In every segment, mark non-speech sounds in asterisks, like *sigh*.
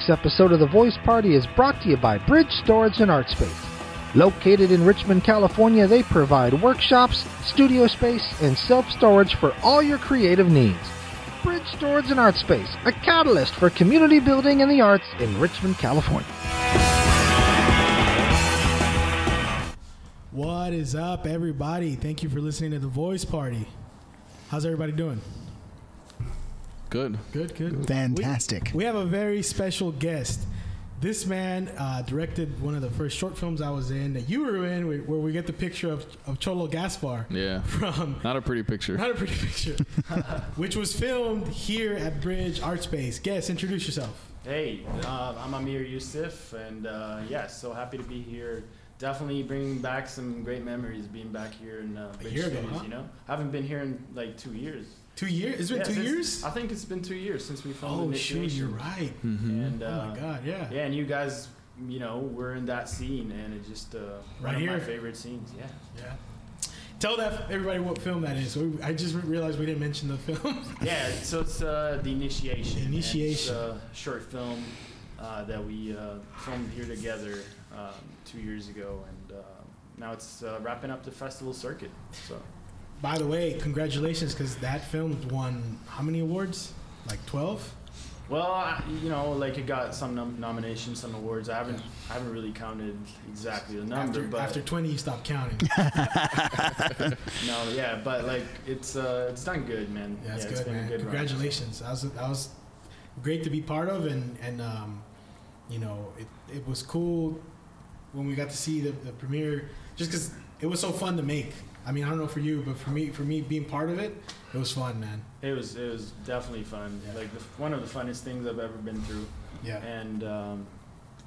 Week's episode of The Voice Party is brought to you by Bridge Storage and Art Space. Located in Richmond, California, they provide workshops, studio space, and self-storage for all your creative needs. Bridge Storage and Art Space, a catalyst for community building and the arts in Richmond, California. What is up, everybody? Thank you for listening to the Voice Party. How's everybody doing? Good. Good, good. Fantastic. We, we have a very special guest. This man uh, directed one of the first short films I was in that you were in, where, where we get the picture of, of Cholo Gaspar. Yeah. *laughs* From Not a pretty picture. not a pretty picture, *laughs* which was filmed here at Bridge Art Space. Guest, introduce yourself. Hey, uh, I'm Amir Youssef, and uh, yeah, so happy to be here. Definitely bringing back some great memories being back here in uh, Bridge year ago, Studios, huh? You know, I haven't been here in like two years. Two years? It's been Yeah, two since- years. I think it's been two years since we filmed. Oh shoot, you're right. And uh, Oh my god, yeah. yeah, and you guys, you know, we're in that scene, and it just uh, Right one of here. my favorite scenes. Yeah. Yeah. Tell that everybody what film that is. We, I just realized we didn't mention the film. *laughs* Yeah, so it's uh, the initiation. The Initiation. It's a short film uh, that we uh, filmed here together um, two years ago, and uh, now it's uh, wrapping up the festival circuit. So By the way, congratulations because that film won how many awards? Like twelve. well, I, you know, like it got some nom- nominations, some awards. I haven't, I haven't really counted exactly the number, After, but after twenty, you stop counting. *laughs* no, yeah, but like it's uh, it's done good, man. Yeah, that's it's good, been a man. good run. Congratulations. That was that was great to be part of, and and um, you know, it it was cool when we got to see the, the premiere, just because it was so fun to make. I mean, I don't know for you, but for me, for me being part of it, it was fun, man. It was it was definitely fun. Yeah. Like the, one of the funnest things I've ever been through. Yeah. and um,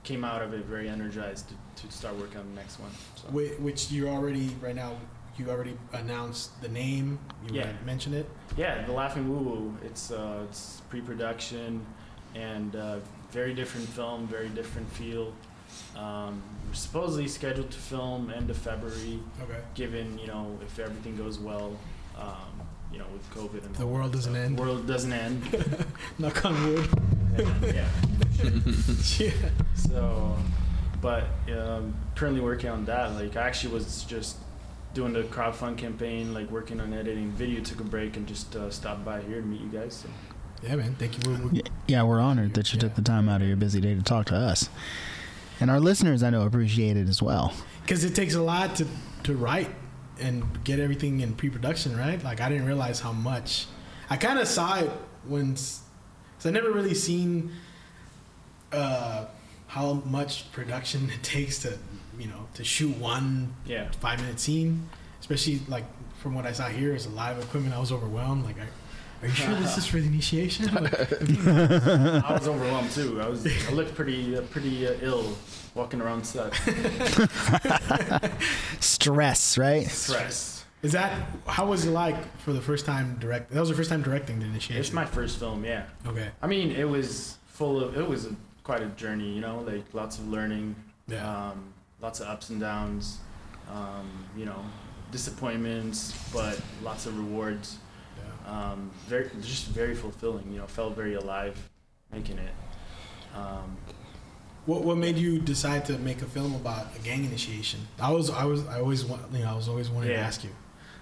came out of it very energized to, to start working on the next one. So. Whi- Which you already right now, you already announced the name. You Yeah. mentioned it. Yeah, the Laughing Woo Woo. It's uh, it's pre-production and uh, very different film, very different feel. Um, we're supposedly scheduled to film end of February, Okay. given you know if everything goes well. Um, you know, with COVID and The all world that doesn't stuff. end. World doesn't end. *laughs* Knock on wood. And, yeah. *laughs* yeah. So, but um, currently working on that. Like, I actually was just doing the crowdfund campaign, like working on editing video. Took a break and just uh, stopped by here to meet you guys. So. Yeah, man. Thank you. We're, we're, Yeah, we're honored that you took the time out of your busy day to talk to us. And our listeners, I know, appreciate it as well. because it takes a lot to to write and get everything in pre-production right? Like i didn't realize how much. I kind of saw it when because i never really seen uh how much production *laughs* it takes to you know to shoot one Yeah. five minute scene. Especially like from what i saw here as a live equipment. I was overwhelmed. Like I, are you sure this is for the initiation *laughs* I was overwhelmed too. I was. I looked pretty, uh, pretty uh, ill walking around set. *laughs* Stress, right? Stress. is that how was it like for the first time direct that was the first time directing the initiation It's my first film. Yeah. okay I mean, it was full of. It was a, quite a journey. You know, like lots of learning. yeah um, lots of ups and downs, um, you know, disappointments, but lots of rewards. Yeah Um, very, just very fulfilling. You know, felt very alive making it. Um, What what made you decide to make a film about a gang initiation? I was I was I always want you know I was always wanting to ask you.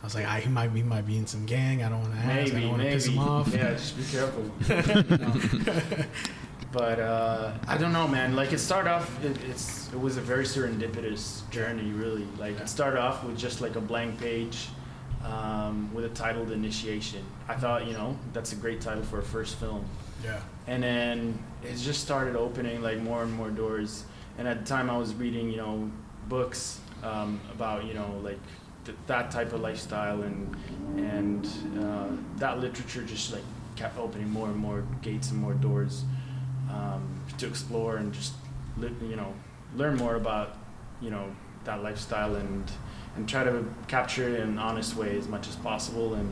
I was like, I, he might he might be in some gang. I don't want to ask. I maybe, don't want to maybe. piss him off. Yeah, just be careful. *laughs* *laughs* but uh, I don't know, man. Like it started off, it, it's it was a very serendipitous journey, really. Like it started off with just like a blank page um, with a title, "The Initiation." I thought, you know, that's a great title for a first film. Yeah. and then it just started opening like more and more doors and at the time i was reading you know books um, about you know like th- that type of lifestyle and and uh, that literature just like kept opening more and more gates and more doors um, to explore and just li- you know learn more about you know that lifestyle and and try to capture it in an honest way as much as possible and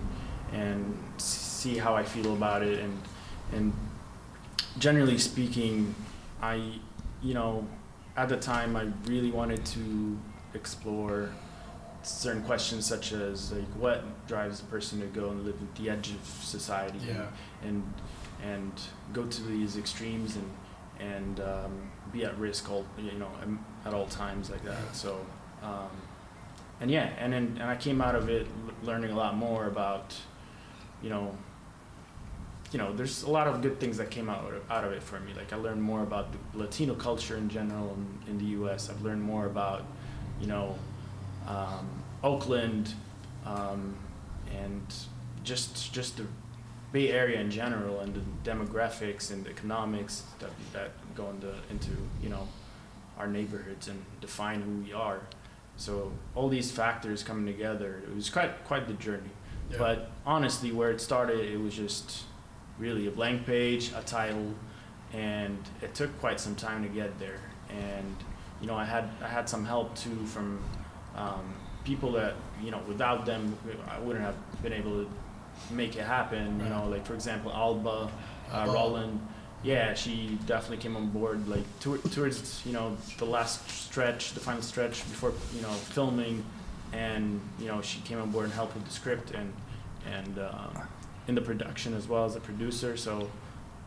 and see how I feel about it and and generally speaking I you know at the time I really wanted to explore certain questions such as like what drives a person to go and live at the edge of society Yeah. and and go to these extremes and and um, be at risk all you know at all times like that. So, um, and yeah, and then and I came out of it learning a lot more about, you know, you know, there's a lot of good things that came out of, out of it for me. Like I learned more about the Latino culture in general in, in the U.S. I've learned more about, you know, um, Oakland, um, and just just the Bay Area in general, and the demographics and the economics that that go into into you know our neighborhoods and define who we are. So all these factors coming together, it was quite quite the journey. Yeah. But honestly, where it started, it was just really a blank page, a title, and it took quite some time to get there. And you know, I had I had some help too from um, people that you know, without them, I wouldn't have been able to make it happen. You know, like for example, Alba, uh, Alba. Roland. Yeah, she definitely came on board like to, towards you know the last stretch, the final stretch before you know filming, and you know she came on board and helped with the script and and um, in the production as well as a producer. So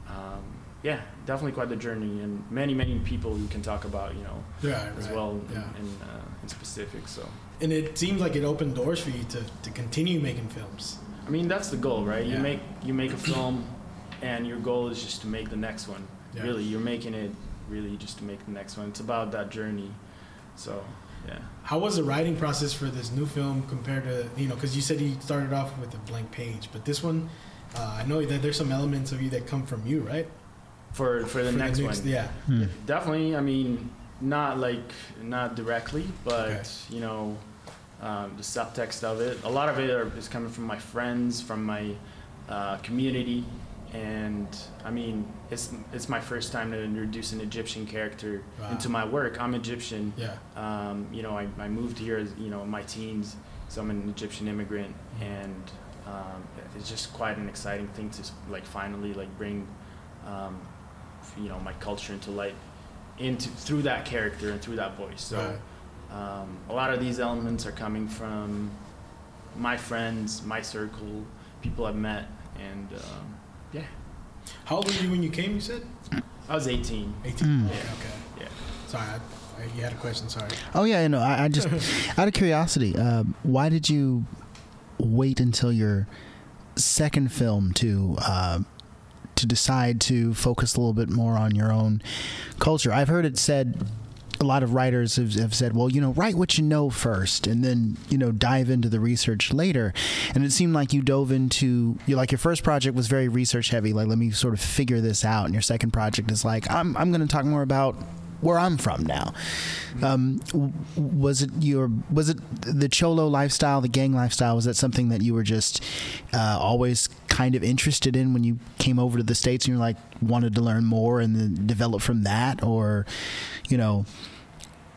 um, yeah, definitely quite the journey, and many many people you can talk about you know Yeah, as right. well in, Yeah. in, uh, in specific. So And it seems like it opened doors for you to, to continue making films. I mean that's the goal, right? You make you make a film, and your goal is just to make the next one. Yeah. Really, you're making it really just to make the next one. It's about that journey. So yeah. How was the writing process for this new film compared to you know? Because you said you started off with a blank page, but this one, uh, I know that there's some elements of you that come from you, right? For for the next one, yeah. Hmm. Definitely. I mean, not like not directly, but Okay. you know, um, the subtext of it. A lot of it are, is coming from my friends, from my uh, community, and I mean, it's it's my first time to introduce an Egyptian character Wow. into my work. I'm Egyptian. Yeah. Um, you know, I, I moved here as you know in my teens, so I'm an Egyptian immigrant, and um, it's just quite an exciting thing to like finally like bring, um, you know, my culture into light, into through that character and through that voice. So Right. um, a lot of these elements are coming from my friends, my circle, people I've met, and um, yeah, How old were you when you came? You said I was 18. 18. Mm. Okay. okay. Yeah. Sorry, I, I, you had a question. Sorry. Oh yeah, no. I, I just *laughs* out of curiosity, um, why did you wait until your second film to uh, to decide to focus a little bit more on your own culture? I've heard it said. A lot of writers have, have said, "Well, you know, write what you know first, and then you know dive into the research later." And it seemed like you dove into you like your first project was very research heavy. Like, let me sort of figure this out. And your second project is like, I'm I'm going to talk more about where I'm from now. Um, was it your was it the cholo lifestyle, the gang lifestyle? Was that something that you were just uh, always kind of interested in when you came over to the states and you're like wanted to learn more and then develop from that, or you know?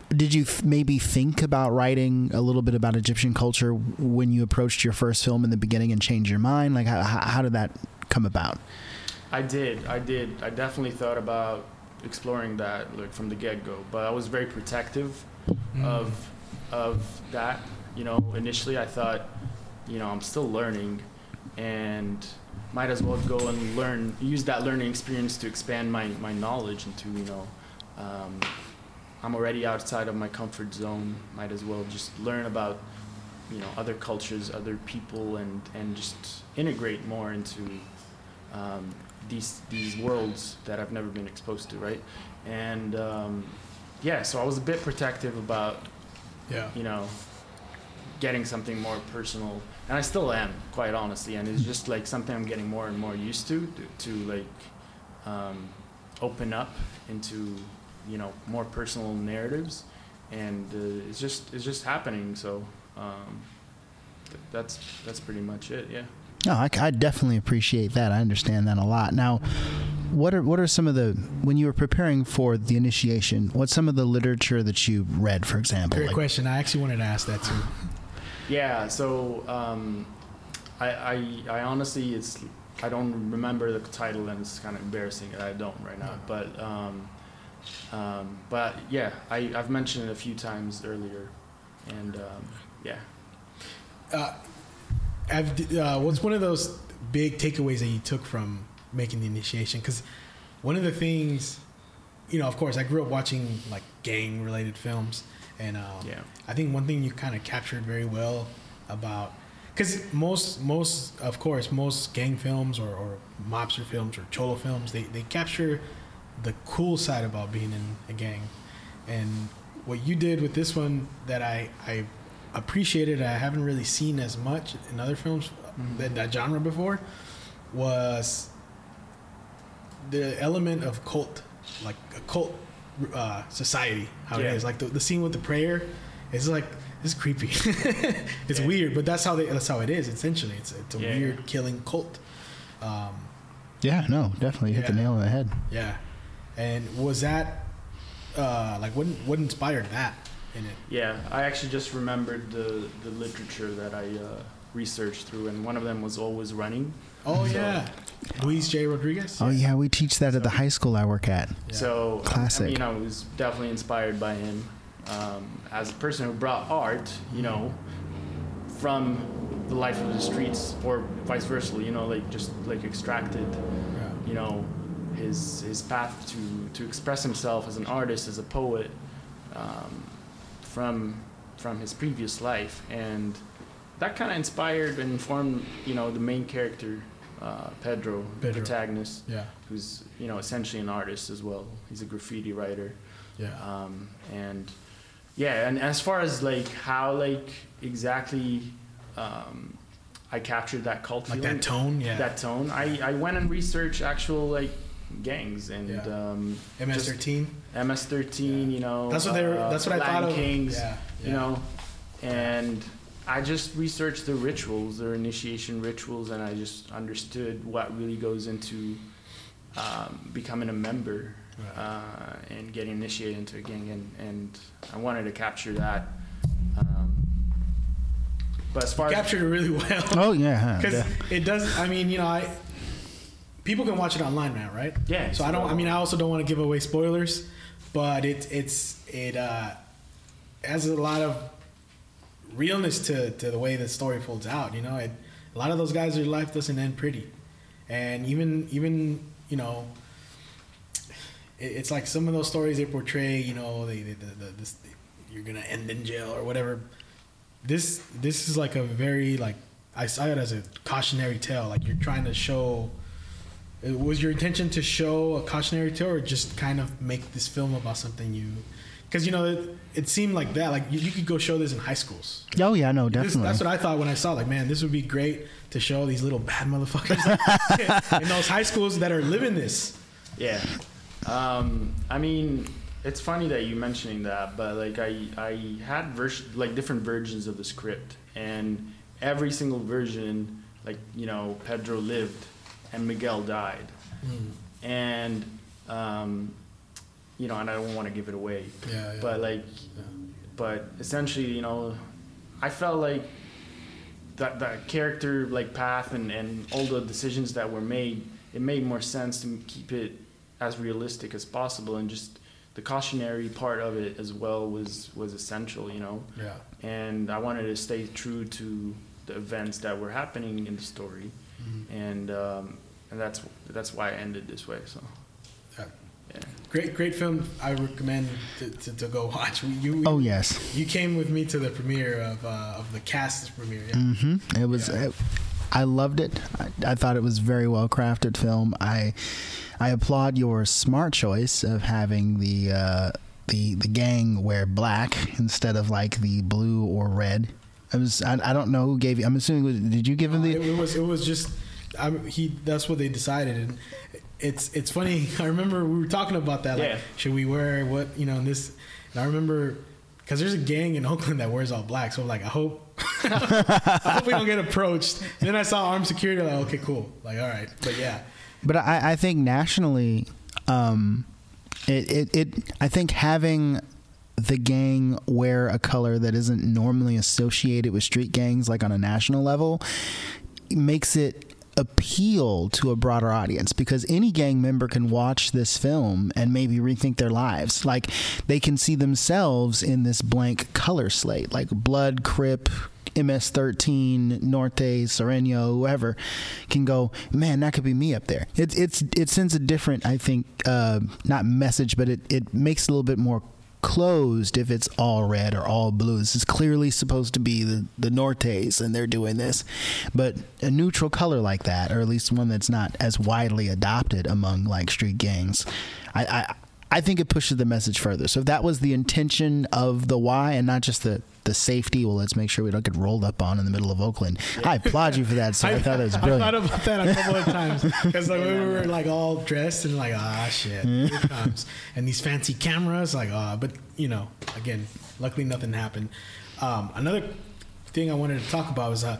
Did you th- maybe think about writing a little bit about Egyptian culture when you approached your first film in the beginning and change your mind? Like, how, how how did that come about? I did. I did. I definitely thought about exploring that like from the get go, but I was very protective Mm. of of that. You know, initially I thought, you know, I'm still learning, and might as well go and learn, use that learning experience to expand my my knowledge into you know. Um, I'm already outside of my comfort zone. Might as well just learn about, you know, other cultures, other people, and and just integrate more into um, these these worlds that I've never been exposed to, right? And um, yeah, so I was a bit protective about Yeah. you know getting something more personal, and I still am, quite honestly. And it's just like something I'm getting more and more used to to, to like um, open up into you know more personal narratives, and uh, it's just it's just happening. So um, th- that's that's pretty much it. Yeah. No, I, I definitely appreciate that. I understand that a lot. Now, what are what are some of the when you were preparing for the initiation? What's some of the literature that you read, for example? Great Like- question. I actually wanted to ask that too. Yeah, so um, I, I, I honestly, it's I don't remember the title, and it's kind of embarrassing that I don't right now. But um, um, but yeah, I, I've mentioned it a few times earlier, and um, yeah. Uh, have, uh, what's one of those big takeaways that you took from making the initiation? Because one of the things you know, of course, I grew up watching like gang related films, and um, Yeah. I think one thing you kind of captured very well about because most most of course most gang films or, or mobster films or cholo films they, they capture the cool side about being in a gang and what you did with this one that I I appreciated I haven't really seen as much in other films that, that genre before was the element of cult like a cult uh, society how Yeah. it is like the, the scene with the prayer is like it's creepy *laughs* it's Yeah. weird but that's how they that's how it is essentially it's, it's a Yeah. weird killing cult um, Yeah, no, definitely hit the nail on the head. yeah and was that uh, like what what inspired that in it Yeah, I actually just remembered the the literature that I uh, researched through, and one of them was always running. oh So- yeah Luis J Rodriguez Oh yeah, we teach that at the high school I work at. Yeah. So Classic. I, you know, I was definitely inspired by him. Um, as a person who brought art, you know, from the life of the streets, or vice versa, you know, like just like extracted, Yeah. you know, his his path to to express himself as an artist, as a poet, um, from from his previous life, and that kind of inspired and informed, you know, the main character, uh, Pedro, the Pedro. protagonist yeah who's you know essentially an artist as well. He's a graffiti writer, yeah um, and yeah. And as far as like how like exactly um, I captured that cult like feeling, that tone yeah that tone, I I went and researched actual like gangs and Yeah. um, MS13 MS13. Yeah. You know, that's what they were uh, that's what I Latin thought of Kings. yeah, You know, and I just researched their rituals, their initiation rituals, and I just understood what really goes into um, becoming a member Right. uh, and getting initiated into a gang, and, and I wanted to capture that. Um, but as far as captured it really well Oh yeah, because *laughs* it does i mean you know i people can watch it online now right Yeah, so i don't i mean i also don't want to give away spoilers but it it's it uh has a lot of realness to to the way the story folds out you know it, a lot of those guys their life doesn't end pretty and even even you know it, it's like some of those stories they portray you know they, they the, the, this, you're gonna end in jail or whatever this this is like a very like I saw it as a cautionary tale. Like you're trying to show. Uh, Was your intention to show a cautionary tale, or just kind of make this film about something you? Because you know it, it seemed like that. Like you, you could go show this in high schools. oh yeah, no, This- definitely. that's what I thought when I saw. Like, man, this would be great to show these little bad motherfuckers *laughs* in those high schools that are living this. Yeah. Um, I mean, it's funny that you mentioning that, but like I, I had vers- like different versions of the script, and every single version, like you know, Pedro lived, and Miguel died, and um, you know, and I don't want to give it away, Yeah, yeah. but like, but essentially, you know, I felt like that that character like path and and all the decisions that were made, it made more sense to keep it as realistic as possible, and just the cautionary part of it as well was was essential, you know. Yeah. And I wanted to stay true to the events that were happening in the story, Mm-hmm. and um, and that's that's why I ended this way. So Yeah. yeah. Great, great film. I recommend to, to, to go *laughs* watch. We- You, oh yes. you came with me to the premiere of uh, of the cast premiere. Yeah. hmm It was. Yeah. It, I loved it. I, I thought it was very well crafted film. I I applaud your smart choice of having the uh, the the gang wear black instead of like the blue or red. I was. I, I don't know who gave you. I'm assuming. Did you give him it, the? it was it was just I, he that's what they decided and it's it's funny *laughs* i remember we were talking about that like Yeah. should we wear what you know and this and i remember because there's a gang in oakland that wears all black so i'm like i hope *laughs* i hope we don't get approached then i saw armed security like okay cool like all right but yeah But I, I think nationally, um, it, it, it I think having the gang wear a color that isn't normally associated with street gangs, like on a national level, makes it appeal to a broader audience because any gang member can watch this film and maybe rethink their lives. Like they can see themselves in this blank color slate, like Blood, Crip, MS13, Norte, Sureño, whoever can go, man, that could be me up there. It, it's it sends a different, I think, uh, not message, but it, it makes a little bit more closed if it's all red or all blue. This is clearly supposed to be the, the Nortes and they're doing this. But a neutral color like that, or at least one that's not as widely adopted among like street gangs, I, I I think it pushes the message further. So if that was the intention of the why and not just the the safety, well, let's make sure we don't get rolled up on in the middle of Oakland. I applaud you for that, sir. I, *laughs* thought it was brilliant. I thought about that a couple of times because like we were like all dressed and like ah shit here comes and these fancy cameras like ah but you know again luckily nothing happened. Um, another thing I wanted to talk about was uh,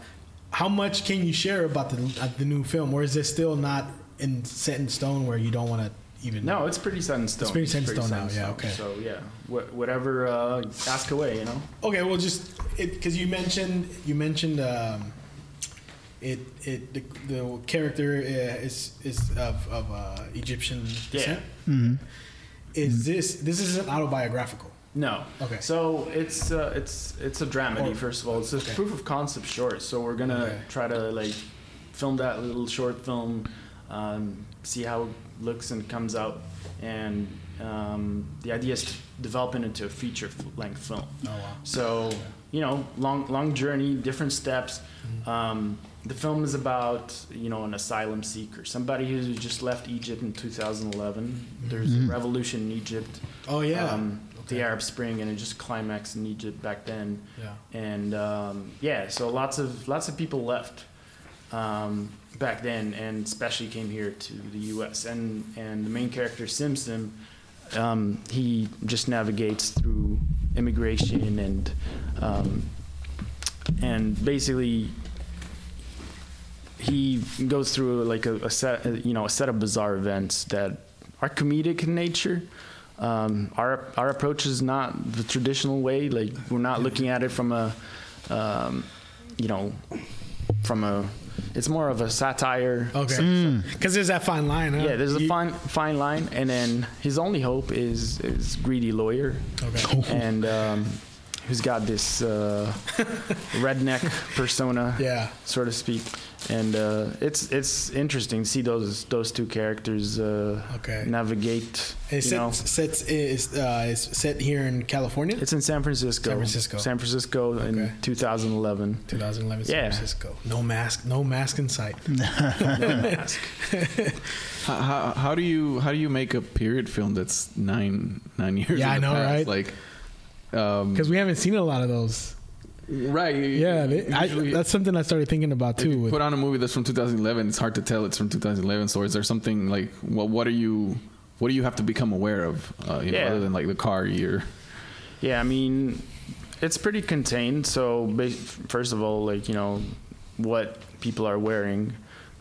how much can you share about the uh, the new film or is this still not in set in stone where you don't want to even No, it's pretty set in stone. It's pretty set in stone now, yeah, okay. So yeah, wh- whatever. Uh, ask away. You know. Okay, well, just because you mentioned you mentioned um, it it the, the character uh, is is of of uh, Egyptian descent. Mhm. Is this this isn't autobiographical? No. Okay. So it's uh, it's it's a dramedy. Or- first of all, it's a okay. proof of concept short. So we're gonna Okay. try to like film that little short film, um, see how it looks and comes out, and um, the idea is to develop it into a feature length film. Oh wow. So you know, long long journey, different steps. Mm-hmm. Um, the film is about you know an asylum seeker, somebody who just left Egypt in 2011. There's Mhm. a revolution in Egypt, Oh yeah. um, Okay. the Arab Spring, and it just climaxed in Egypt back then. Yeah. And um, yeah, so lots of lots of people left um, back then, and especially came here to the U.S. and and the main character Simpson, um, he just navigates through immigration and um, and basically he goes through like a, a set you know a set of bizarre events that are comedic in nature. Um, our our approach is not the traditional way. Like we're not looking at it from a um, you know from a it's more of a satire. Okay. Because there's that fine line. Huh? Yeah, there's a You- fine fine line, and then his only hope is is greedy lawyer, Okay. and um, who's got this uh, *laughs* redneck persona, Yeah. so to speak, and uh, it's it's interesting to see those those two characters uh, Okay. navigate. It's you set, know, sets is uh, is set here in California. it's in San Francisco. San Francisco. San Francisco Okay. in 2011. 2011 San Yeah. Francisco. No mask. No mask in sight. *laughs* No mask. *laughs* how, how, how do you how do you make a period film that's nine nine years? Yeah, in the I know, past? right? Like, um, Because we haven't seen a lot of those. Right? Yeah, they, I, that's something I started thinking about if too. you With, put on a movie that's from 2011, it's hard to tell it's from 2011. So is there something like what what are you what do you have to become aware of? Uh, you know, Yeah. other than like the car year. Yeah, I mean, it's pretty contained. So, first of all, like, you know, what people are wearing,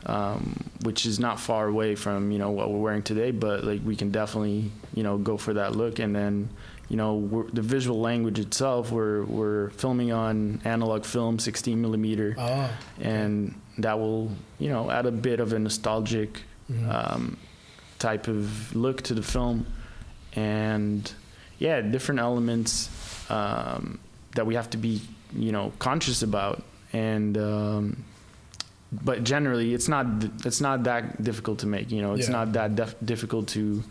um, which is not far away from, you know, what we're wearing today, but like, we can definitely, you know, go for that look. And then, you know, the visual language itself, we're, we're filming on analog film, 16 millimeter, oh, and that will, you know, add a bit of a nostalgic Mhm. um, type of look to the film, and yeah, different elements um, that we have to be, you know, conscious about, and um, but generally, it's not it's not that difficult to make. You know, it's Yeah. not that def- difficult to.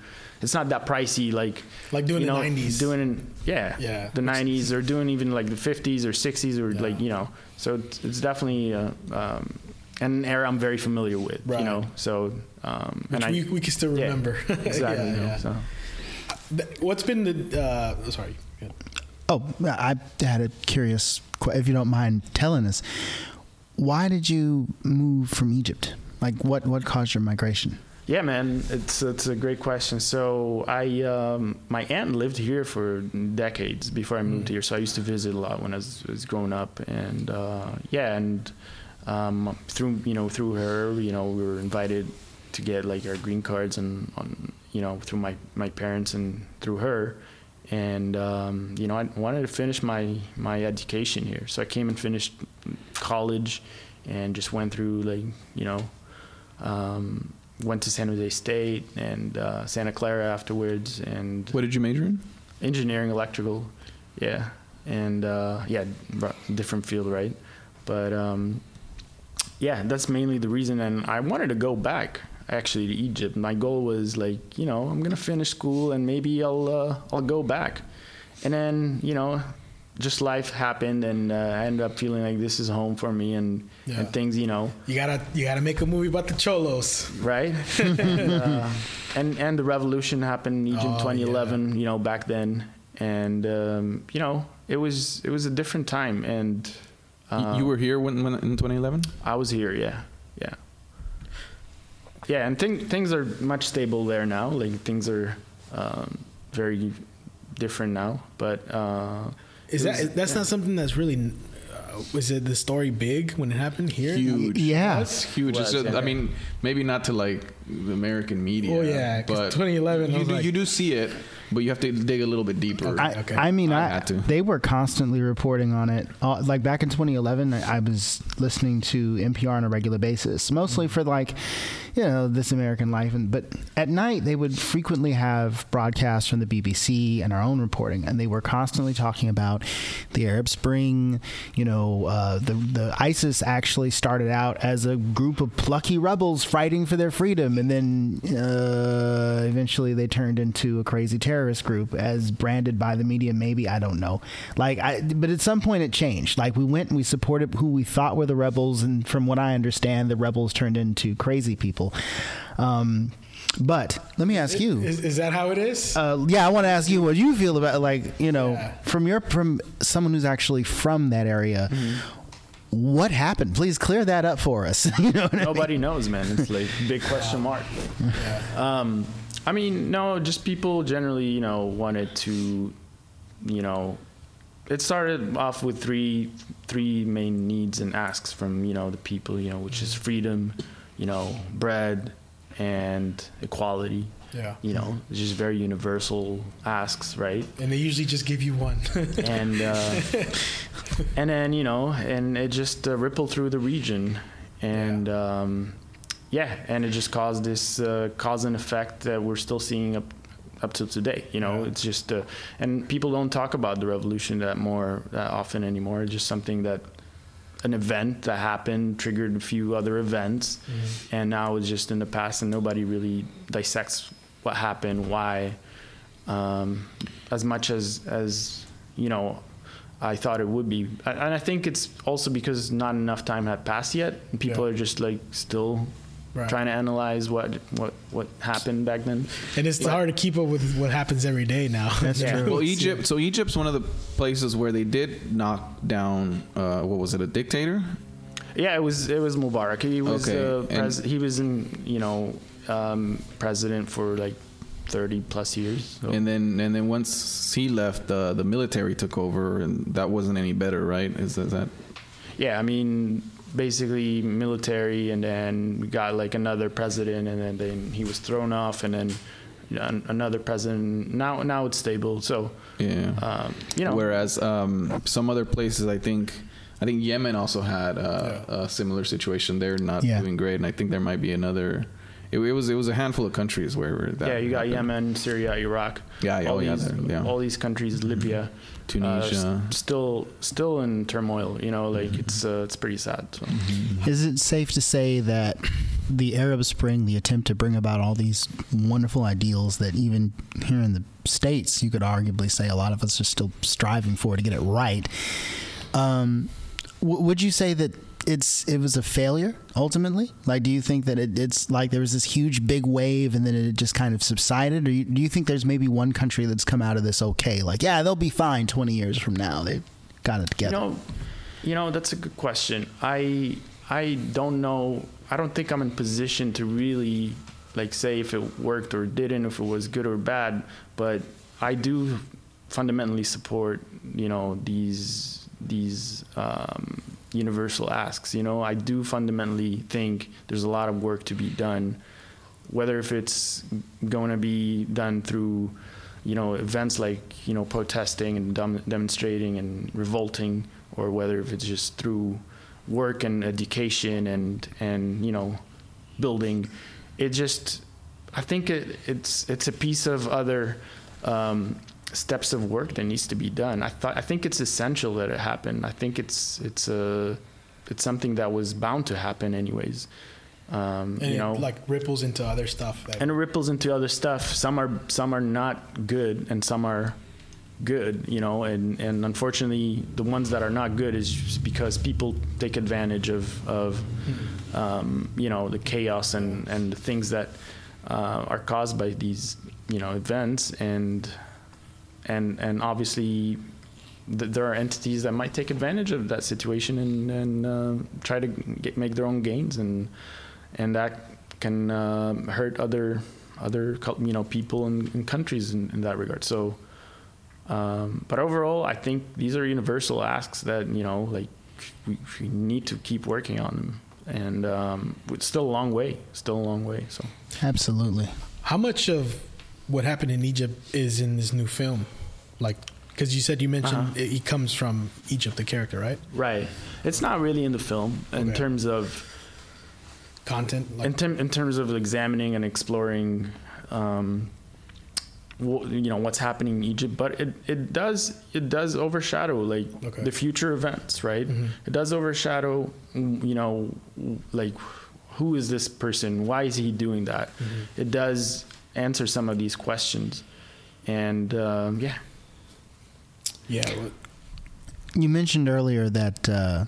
It's not that pricey, like like doing you the know, 90s. doing in, yeah, Yeah. the '90s, or doing even like the '50s or '60s, or Yeah. like you know. So it's, it's definitely uh, um, an era I'm very familiar with. Right. You know, so um, which and we, I we can still yeah, remember. *laughs* exactly. yeah, you know, yeah. so. What's been the? Uh, sorry. Oh, I had a curious, if you don't mind telling us, why did you move from Egypt? Like, what what caused your migration? Yeah, man, it's it's a great question. So I um, my aunt lived here for decades before I moved Mm. here. So I used to visit a lot when I was, was growing up, and uh, yeah, and um, through you know through her, you know, we were invited to get like our green cards and on you know through my my parents and through her, and um, you know I wanted to finish my my education here. So I came and finished college, and just went through like you know. Went to San Jose State and uh, Santa Clara afterwards, and What did you major in? engineering, electrical, yeah, and uh, yeah, different field, right? but um, yeah, that's mainly the reason. And I wanted to go back actually to Egypt. My goal was like, you know, I'm gonna finish school and maybe I'll uh, I'll go back. And then you know, just life happened, and uh, I ended up feeling like this is home for me, and Yeah. and things, you know, You gotta you gotta make a movie about the cholos. right? *laughs* uh, and and the revolution happened in Egypt, Oh, 2011. You know, back then, and um, you know, it was it was a different time, and Y- uh, you were here when, when in 2011. I was here, yeah, yeah, yeah, and thing, things are much stable there now. Like things are um, very different now, but uh, Is it that that's yeah. not something that's really? Uh, was it the story big when it happened here? Huge. Yeah. That's huge. Was, just- yeah. I mean, maybe not to like the American media. Oh, yeah, 'cause but 2011, You was do, like- you do see it, but you have to dig a little bit deeper. I, Okay. I mean, I I, had to. they were constantly reporting on it. Uh, like back in 2011, I I was listening to NPR on a regular basis, mostly for like, you know, This American Life. And but at night, they would frequently have broadcasts from the BBC and our own reporting, and they were constantly talking about the Arab Spring. You know, uh, the the ISIS actually started out as a group of plucky rebels fighting for their freedom, and then uh, eventually they turned into a crazy terrorist group, as branded by the media. Maybe I don't know. Like, I but at some point it changed. Like we went and we supported who we thought were the rebels, and from what I understand, the rebels turned into crazy people. Um, but let me ask you. Is, is that how it is? Uh, yeah, I want to ask you what you feel about like you know Yeah. from your from someone who's actually from that area. What happened? Please clear that up for us. *laughs* you know, what I mean? nobody knows, man. It's like big question mark. Um, I mean, no, just people generally, you know, wanted to, you know, it started off with three three main needs and asks from you know the people, you know, which is freedom, you know, bread, and equality. yeah. You know, it's just very universal asks, right? And they usually just give you one. *laughs* and uh, *laughs* and then you know, and it just uh, rippled through the region, and um, yeah, and it just caused this uh, cause and effect that we're still seeing up up till today. You know, Yeah. it's just uh, and people don't talk about the revolution that more that often anymore. It's just something that an event that happened triggered a few other events, and now it's just in the past, and nobody really dissects what happened, why, um, as much as as you know. I thought it would be, and I think it's also because not enough time had passed yet, and people Yeah. are just like still Right. trying to analyze what what what happened back then. and it's But- hard to keep up with what happens every day now. That's Yeah. *laughs* true. well, Egypt. So Egypt's one of the places where they did knock down. Uh, what was it? A dictator? Yeah, it was it was Mubarak. He was Okay, uh, pres- he was in you know um, president for like thirty plus years. So. And then and then once he left, uh, the military took over, and that wasn't any better, right? Is that, is that yeah, I mean basically military, and then we got like another president, and then, then he was thrown off, and then an- another president. Now now it's stable. So yeah? um, you know, Whereas um, some other places, I think, I think Yemen also had uh, a similar situation. They're not Yeah. doing great, and I think there might be another. It, it was it was a handful of countries where, where that yeah, you got happened. Yemen, Syria, Iraq. Yeah, yeah, all oh, yeah, these, there- yeah. all these countries, Libya, Tunisia. uh, s- still still in turmoil. You know, like it's uh, it's pretty sad. So. Is it safe to say that the Arab Spring, the attempt to bring about all these wonderful ideals that even here in the States, you could arguably say a lot of us are still striving for to get it right, um, w- would you say that it's it was a failure ultimately? Like, do you think that it, it's like there was this huge big wave and then it just kind of subsided, or you, do you think there's maybe one country that's come out of this okay? Like, yeah, they'll be fine 20 years from now. They got it together. You know, you know that's a good question. I I don't know. I don't think I'm in position to really like say if it worked or didn't, if it was good or bad. But I do fundamentally support you know these these um, universal asks. You know, I do fundamentally think there's a lot of work to be done, whether if it's going to be done through you know events like you know protesting and dem- demonstrating and revolting or whether if it's just through work and education and and you know building it just i think it, it's it's a piece of other um, steps of work that needs to be done i thought i think it's essential that it happen i think it's it's a it's something that was bound to happen anyways. Um, And you know, like ripples into other stuff. And it ripples into other stuff. Some are some are not good, and some are good. You know, and and unfortunately, the ones that are not good is because people take advantage of of um, you know the chaos and and the things that uh, are caused by these you know events and and and obviously th- there are entities that might take advantage of that situation and and uh, try to get, make their own gains and and that can uh, hurt other other you know people and, and countries in, in that regard. So, um, but overall, I think these are universal asks that you know like we, we need to keep working on them, and um, it's still a long way, still a long way. So. Absolutely. How much of what happened in Egypt is in this new film? Like, because you said you mentioned Uh-huh. it, he comes from Egypt, the character, right? Right. It's not really in the film in Okay. terms of Content. Like, in, term, in terms of examining and exploring, um, wh- you know what's happening in Egypt, but it, it does it does overshadow like Okay. the future events, right? Mhm. It does overshadow, mm, you know, like who is this person? Why is he doing that? Mhm. It does answer some of these questions, and um, yeah, yeah. You mentioned earlier that uh,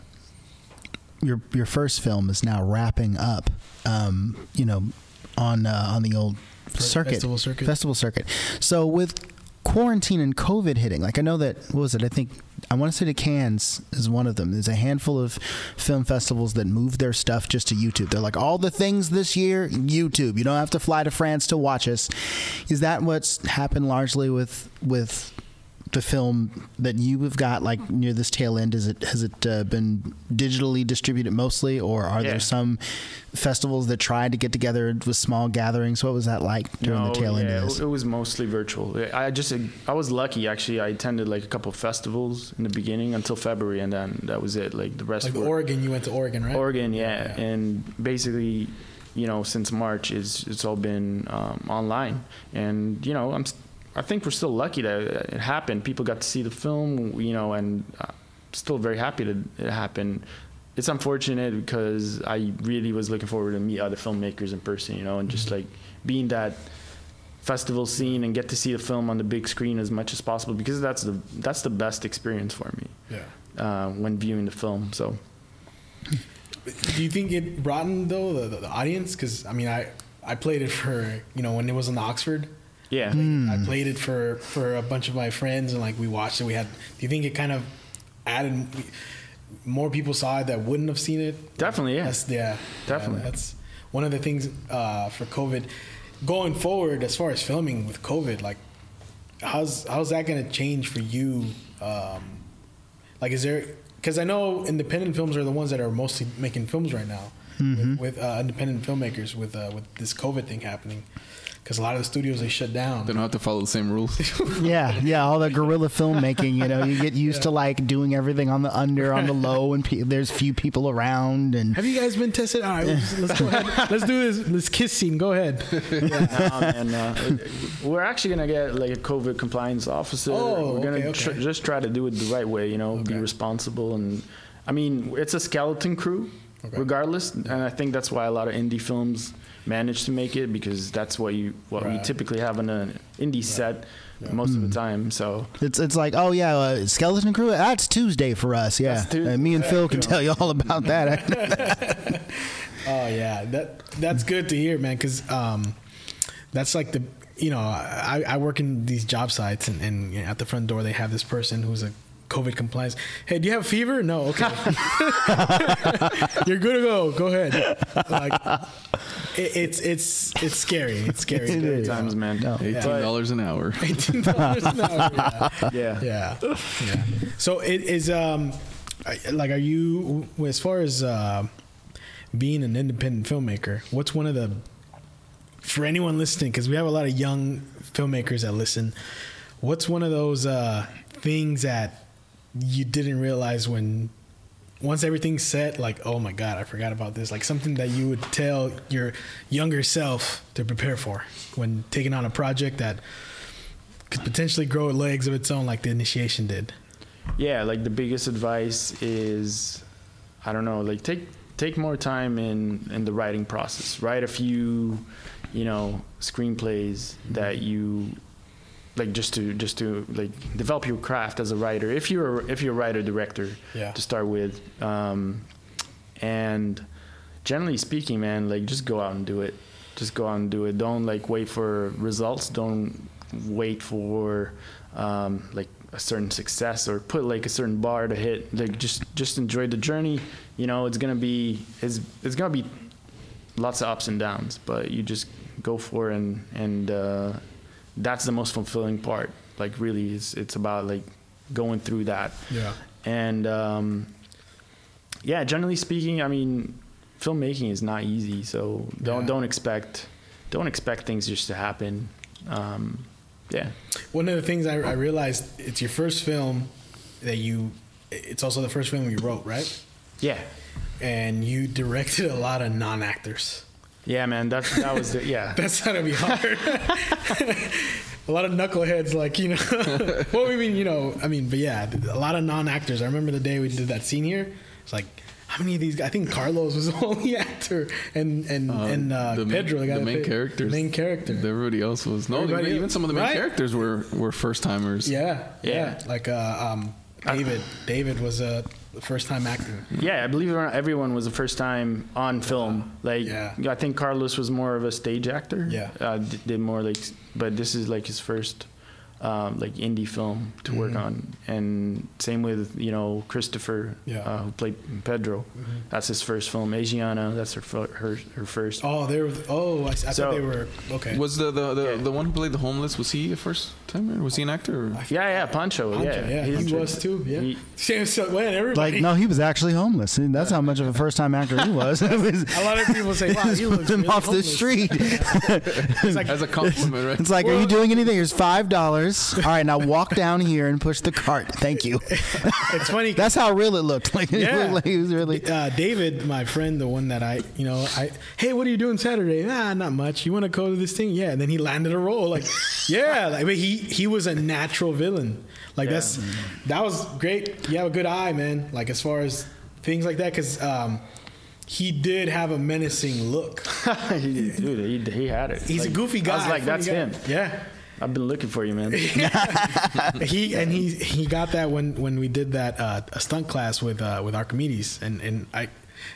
your your first film is now wrapping up. Um, you know, on uh, on the old circuit Festival circuit. festival circuit. So with quarantine and COVID hitting, like I know that what was it? I think I want to say the Cannes is one of them. There's a handful of film festivals that move their stuff just to YouTube. They're like all the things this year, YouTube. You don't have to fly to France to watch us. Is that what's happened largely with with the film that you have got like near this tail end? Is it has it uh, been digitally distributed mostly, or are Yeah. there some festivals that tried to get together with small gatherings? What was that like during the tail end yeah, of this? It was mostly virtual. I just I was lucky actually. I attended like a couple of festivals in the beginning until February, and then that was it. Like the rest like were Oregon, you went to Oregon, right? Oregon, yeah. Yeah. and basically, you know, since March is it's all been um, online, and you know, I'm s- I think we're still lucky that it happened. People got to see the film, you know, and uh, still very happy that it happened. It's unfortunate because I really was looking forward to meet other filmmakers in person, you know, and just like being that festival scene and get to see the film on the big screen as much as possible because that's the that's the best experience for me Yeah. uh, when viewing the film. So. Do you think it broadened though the, the, the audience? Because I mean, I I played it for you know when it was in Oxford. Yeah, I played it for for a bunch of my friends and like we watched it. We had. Do you think it kind of added more people saw it that wouldn't have seen it? definitely. Yeah, That's yeah, Definitely. Yeah, that's one of the things uh, for COVID. Going forward, as far as filming with COVID, like how's how's that going to change for you? Um, like, is there? Because I know independent films are the ones that are mostly making films right now with, with uh, independent filmmakers with uh, with this COVID thing happening. Because a lot of the studios they shut down. They don't have to follow the same rules. *laughs* yeah, yeah, all the guerrilla filmmaking. You know, you get used to like doing everything on the under, on the low, and pe- there's few people around, and Have you guys been tested? All right, let's, let's go ahead. *laughs* Let's do this. Let's kiss scene. Go ahead. *laughs* um, and uh, we're actually gonna get like a COVID compliance officer. Oh, we're gonna okay, tr- just try to do it the right way. You know, be responsible and. I mean, it's a skeleton crew, Okay. regardless, and I think that's why a lot of indie films manage to make it because that's what you what we typically have in an indie set most of the time. So it's it's like, oh yeah, uh, skeleton crew. That's Tuesday for us. Yeah, That's Tuesday. Uh, me and Phil can tell you all about that. *laughs* *laughs* Oh yeah, that that's good to hear, man. Because um, that's like the you know I, I work in these job sites and, and you know, at the front door they have this person who's a COVID compliance. Hey, do you have fever? No. Okay. *laughs* You're good to go. Go ahead. Like it, it's it's it's scary. It's scary. It is. times, man. No. Eighteen dollars an hour. *laughs* Eighteen dollars an hour. Yeah. *laughs* Yeah. yeah yeah so it is um like are you as far as uh being an independent filmmaker what's one of the for anyone listening because we have a lot of young filmmakers that listen what's one of those uh things that you didn't realize when once everything's set like oh my god i forgot about this. Like something that you would tell your younger self to prepare for when taking on a project that could potentially grow legs of its own like the initiation did. Yeah, like the biggest advice is I don't know, like take take more time in in the writing process. Write a few, you know, screenplays that mm-hmm. you like just to just to like develop your craft as a writer. If you're if you're a writer director Yeah. to start with, um, and generally speaking, man, like just go out and do it. Just go out and do it. Don't like wait for results. Don't wait for um, like a certain success or put like a certain bar to hit. Like just just enjoy the journey. You know, it's gonna be it's it's gonna be lots of ups and downs, but you just go for it and and uh, that's the most fulfilling part. Like really, it's it's about like going through that Yeah. and um, yeah, generally speaking, I mean, filmmaking is not easy. So don't Yeah. don't expect don't expect things just to happen. Um, yeah, One of the things I, I realized it's your first film that you. It's also the first film you wrote, right? yeah, And you directed a lot of non-actors. Yeah, man. That that was the, yeah. *laughs* That's gotta be hard. *laughs* a lot of knuckleheads, like you know. *laughs* well, we mean, you know, I mean, but yeah, a lot of non-actors. I remember the day we did that scene here. It's like, how many of these? I think Carlos was the only actor, and and Uh, and uh, the, Pedro, the, guy the main played- characters, main character. Everybody else was no. Everybody- even some of the main right? characters were were first timers. yeah, yeah, Yeah. Like uh, um, David. David was a first-time actor. Yeah, I believe not, everyone was the first time on film. Like, Yeah. I think Carlos was more of a stage actor. Yeah. uh, did more like, but this is like his first, um, like indie film to work Mhm. on. And same with you know Christopher, Yeah. uh, who played Pedro. That's his first film. Asiana, that's her her her first. Oh, they were. Oh, I, I So- thought they were okay. Was the the, the, Yeah. the one who played the homeless? Was he a first timer? Was he an actor? Or? Yeah, yeah, Pancho. Pancho, yeah, yeah, He's- he was too. Yeah, he- *laughs* Same so, man, everybody. Like, no, he was actually homeless. And That's how much of a *laughs* first time actor he was. It *laughs* a lot of people say, "Wow, he just looks him really off the street. It's like, As a compliment, right? It's like, are you doing anything? Here's five dollars. All right, now walk down here and push the cart. Thank you. it's funny. *laughs* That's how real it looked. *laughs* Like, it Yeah. looked like he was really. uh, David, my friend, the one that I, you know, I, hey, what are you doing Saturday? Nah, not much. You want to go to this thing? Yeah. And then he landed a role. Like, *laughs* yeah. Like, but he he was a natural villain. Like Yeah. that's that was great. You have a good eye, man. Like as far as things like that, because um, he did have a menacing look. he- dude, he, he had it. He's Like, a goofy guy. I was like, that's guy. him. Yeah. I've been looking for you, man. *laughs* he and he *laughs* he got that when when we did that uh, a stunt class with uh, with Archimedes and and I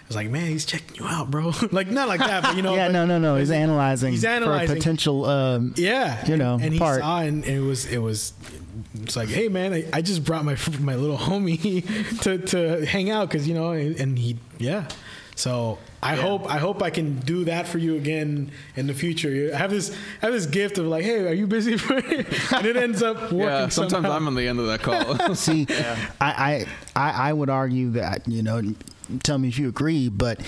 was like man he's checking you out bro *laughs* like not like that but you know yeah, but- no, no, no. He's analyzing, He's analyzing for a potential. Um, yeah you know, and he part. saw and it was it was it's like hey man I, I just brought my my little homie to to hang out because you know and, and he yeah so I Yeah. hope I hope I can do that for you again in the future. I have this I have this gift of like, hey, are you busy for *laughs* it? And it ends up *laughs* working. Yeah, sometimes somehow. I'm on the end of that call. *laughs* See, I, I, I I would argue that you know, tell me if you agree, but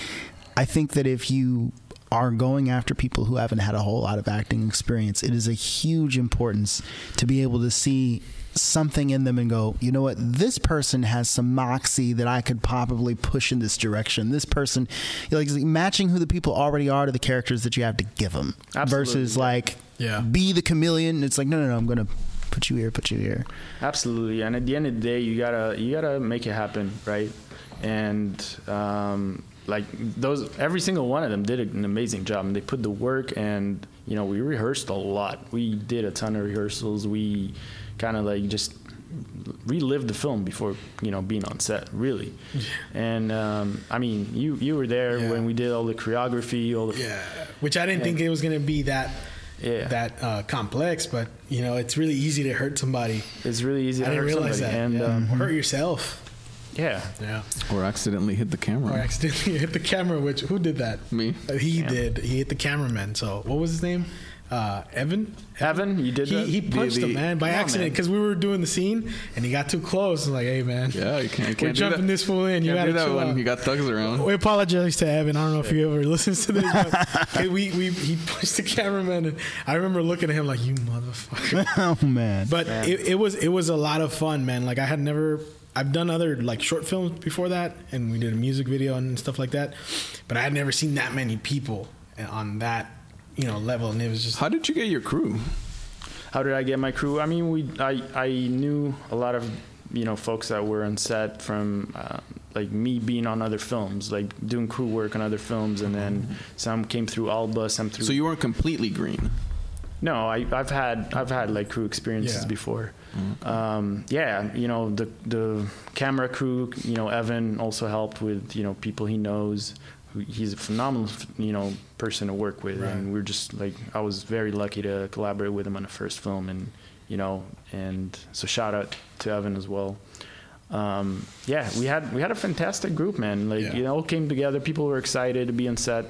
I think that if you are going after people who haven't had a whole lot of acting experience, it is a huge importance to be able to see something in them and go, you know what, this person has some moxie that I could probably push in this direction. This person, like matching who the people already are to the characters that you have to give them, Absolutely, versus like Yeah. be the chameleon. It's like no, no, no, I'm gonna put you here, put you here. Absolutely, and at the end of the day, you gotta you gotta make it happen, right? And um, like those, every single one of them did an amazing job, and they put the work. And you know, we rehearsed a lot. We did a ton of rehearsals. We kind of like just relive the film before you know being on set, really. And um, I mean, you you were there Yeah. when we did all the choreography, all the Yeah, which I didn't think it was gonna be that Yeah. that uh, complex, but you know, it's really easy to hurt somebody. It's really easy I to didn't hurt realize somebody, that. and yeah. um, hurt yourself. yeah, Yeah, or accidentally hit the camera. or camera. accidentally *laughs* hit the camera. Which who did that? Me. Uh, he Yeah. did. He hit the cameraman. So what was his name? Uh, Evan. Evan, you did He, that. he punched the- him, man, by accident because we were doing the scene and he got too close. I'm like, hey, man, Yeah, you can't. You we're can't do jumping that. this fool in. You Can't gotta do that when out. you got thugs around. We apologize to Evan. I don't know if he ever *laughs* listens to this. But *laughs* we, we he pushed the cameraman, and I remember looking at him like, "You motherfucker." *laughs* oh man. But it, it was it was a lot of fun, man. Like I had never. I've done other like short films before that, and we did a music video and stuff like that. But I had never seen that many people on that, you know, level, and it was just How did you get your crew? How did I get my crew? I mean, we I I knew a lot of you know folks that were on set from uh, like me being on other films, like doing crew work on other films, and then some came through Alba, some through. So you weren't completely green. No, I, I've had I've had like crew experiences Yeah. before. Um, yeah, you know the the camera crew. You know Evan also helped with you know people he knows. He's a phenomenal you know person to work with, Right. and we're just like I was very lucky to collaborate with him on the first film, and you know, and so shout out to Evan as well. Um, yeah, we had we had a fantastic group, man. Like Yeah. you know, all came together. People were excited to be on set,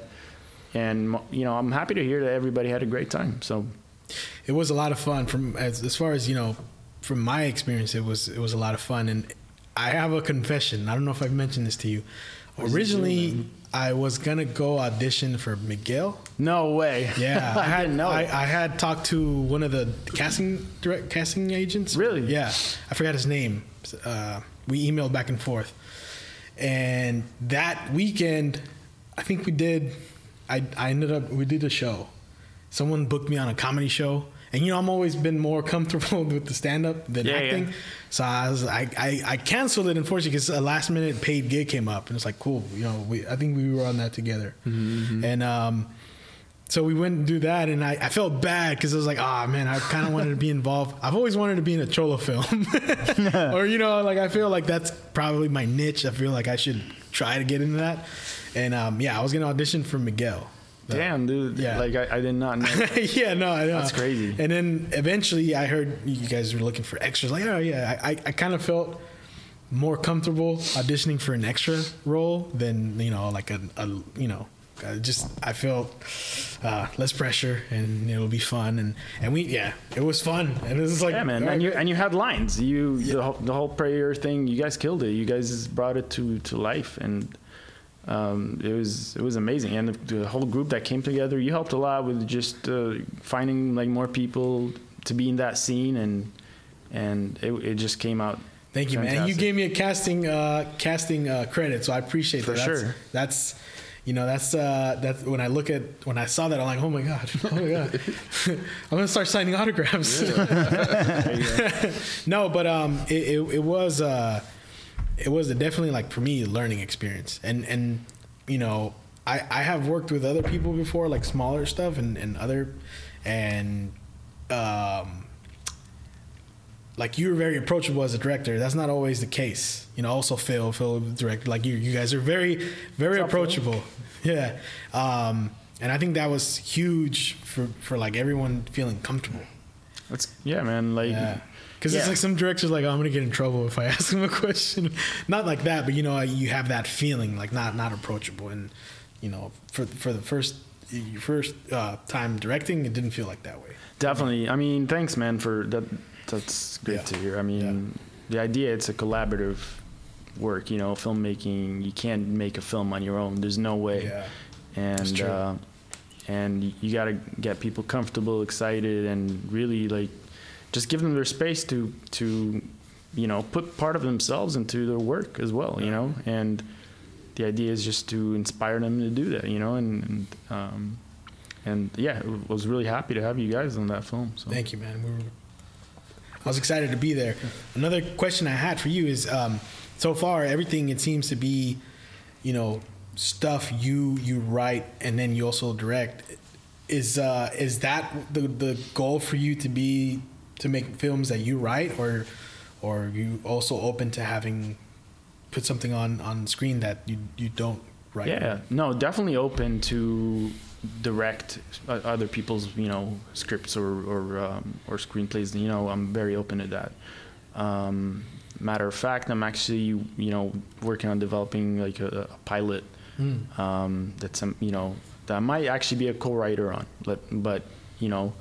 and you know, I'm happy to hear that everybody had a great time. So it was a lot of fun from as, as far as you know from my experience it was it was a lot of fun and i have a confession i don't know if i've mentioned this to you originally i was gonna go audition for miguel. No way. yeah. *laughs* I, had didn't. I, I had talked to one of the casting direct casting agents. Really? yeah. I forgot his name. Uh, we emailed back and forth. And that weekend i think we did i, I ended up we did a show. Someone booked me on a comedy show and you know i'm always been more *laughs* comfortable with the stand-up than Yeah, acting yeah. so i was I, I i canceled it unfortunately because a last minute paid gig came up and it's like cool you know we i think we were on that together and um so we went and do that, and I, I felt bad because I was like, oh man, I kind of wanted to be involved. I've always wanted to be in a cholo film, *laughs* or you know, like I feel like that's probably my niche. I feel like I should try to get into that. And um, yeah, I was gonna audition for Miguel. Damn, dude. Yeah. Like I, I did not know. *laughs* yeah, no, I know. That's crazy. And then eventually, I heard you guys were looking for extras. Like, oh yeah, I, I, I kind of felt more comfortable auditioning for an extra role than you know, like a, a you know, uh, just I felt uh, less pressure and it'll be fun and and we yeah, it was fun and it was like yeah, man. And you and you had lines. You the, whole, the whole prayer thing. You guys killed it. You guys brought it to to life, and um, it was it was amazing. And the, the whole group that came together. You helped a lot with just uh, finding like more people to be in that scene, and and it, it just came out. Thank you, man. You gave me a casting uh, casting uh, credit, so I appreciate For that. That's, sure. That's you know that's uh, that's when I look at when I saw that I'm like, oh my god, *laughs* oh my god, *laughs* I'm gonna start signing autographs. *laughs* No, but um, it, it, it was uh, it was a definitely like for me a learning experience, and and you know I I have worked with other people before, like smaller stuff and and other, and um, like you were very approachable as a director. That's not always the case. You know, also Phil, Phil, the director, like you, you guys are very, very What's up, approachable. Yeah, um, and I think that was huge for for like everyone feeling comfortable. That's yeah, man. Like Yeah. Because it's like some directors like, oh, I'm gonna get in trouble if I *laughs* ask him a question. not like that, but you know, you have that feeling like not not approachable. And you know, for for the first your first uh, time directing, it didn't feel like that way. Definitely. I mean, thanks, man, for that. That's great Yeah. to hear. I mean, the idea it's a collaborative work. You know, filmmaking. You can't make a film on your own. There's no way. Yeah. And uh, and you got to get people comfortable, excited, and really like just give them their space to to you know put part of themselves into their work as well. You know, and the idea is just to inspire them to do that. You know, and and um, and yeah, I was really happy to have you guys on that film. So. Thank you, man. We were, I was excited to be there. Another question I had for you is, um, so far everything it seems to be, you know, stuff you you write and then you also direct. Is uh, is that the the goal for you to be to make films that you write, or or you also open to having put something on on screen that you you don't write? Yeah, no, definitely open to direct uh, other people's you know scripts or or um, or screenplays. You know, I'm very open to that. Um, matter of fact, I'm actually you know working on developing like a, a pilot Mm. um, that's um, you know that I might actually be a co-writer on, but but you know.